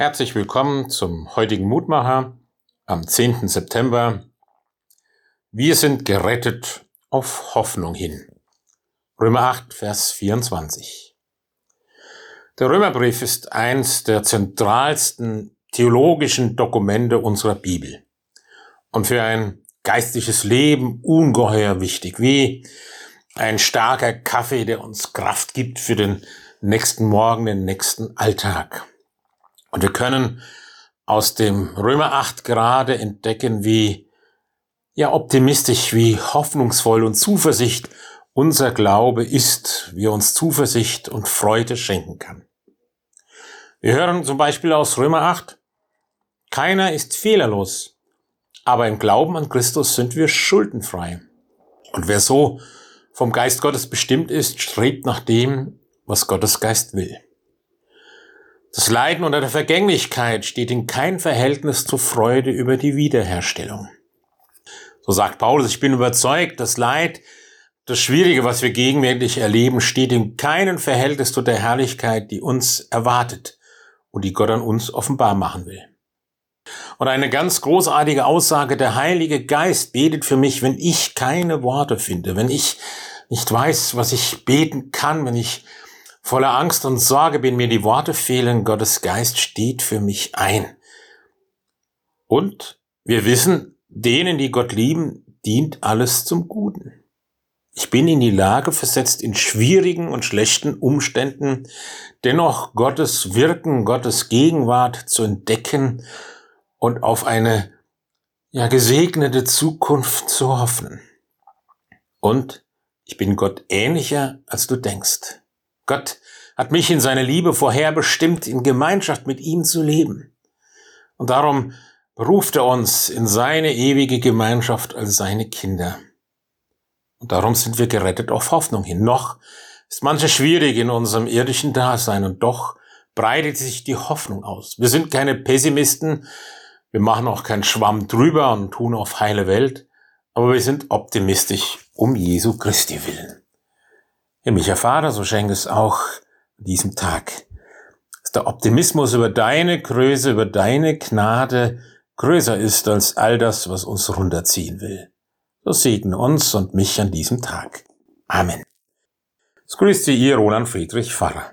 Herzlich willkommen zum heutigen Mutmacher am 10. September. Wir sind gerettet auf Hoffnung hin. Römer 8, Vers 24. Der Römerbrief ist eins der zentralsten theologischen Dokumente unserer Bibel und für ein geistliches Leben ungeheuer wichtig, wie ein starker Kaffee, der uns Kraft gibt für den nächsten Morgen, den nächsten Alltag. Und wir können aus dem Römer 8 gerade entdecken, wie ja optimistisch, wie hoffnungsvoll und Zuversicht unser Glaube ist, wie er uns Zuversicht und Freude schenken kann. Wir hören zum Beispiel aus Römer 8, keiner ist fehlerlos, aber im Glauben an Christus sind wir schuldenfrei. Und wer so vom Geist Gottes bestimmt ist, strebt nach dem, was Gottes Geist will. Das Leiden unter der Vergänglichkeit steht in kein Verhältnis zur Freude über die Wiederherstellung. So sagt Paulus, ich bin überzeugt, das Leid, das Schwierige, was wir gegenwärtig erleben, steht in keinem Verhältnis zu der Herrlichkeit, die uns erwartet und die Gott an uns offenbar machen will. Und eine ganz großartige Aussage, der Heilige Geist betet für mich, wenn ich keine Worte finde, wenn ich nicht weiß, was ich beten kann, wenn ich Voller Angst und Sorge bin mir die Worte fehlen, Gottes Geist steht für mich ein. Und wir wissen, denen, die Gott lieben, dient alles zum Guten. Ich bin in die Lage versetzt, in schwierigen und schlechten Umständen dennoch Gottes Wirken, Gottes Gegenwart zu entdecken und auf eine ja gesegnete Zukunft zu hoffen. Und ich bin Gott ähnlicher, als du denkst. Gott hat mich in seine Liebe vorherbestimmt, in Gemeinschaft mit ihm zu leben. Und darum ruft er uns in seine ewige Gemeinschaft als seine Kinder. Und darum sind wir gerettet auf Hoffnung hin. Noch ist manches schwierig in unserem irdischen Dasein und doch breitet sich die Hoffnung aus. Wir sind keine Pessimisten, wir machen auch keinen Schwamm drüber und tun auf heile Welt, aber wir sind optimistisch um Jesu Christi willen. Himmlischer Vater, so schenke es auch an diesem Tag, dass der Optimismus über deine Größe, über deine Gnade größer ist als all das, was uns runterziehen will. So segne uns und mich an diesem Tag. Amen. Es grüßt Sie, Ihr Roland Friedrich Pfarrer.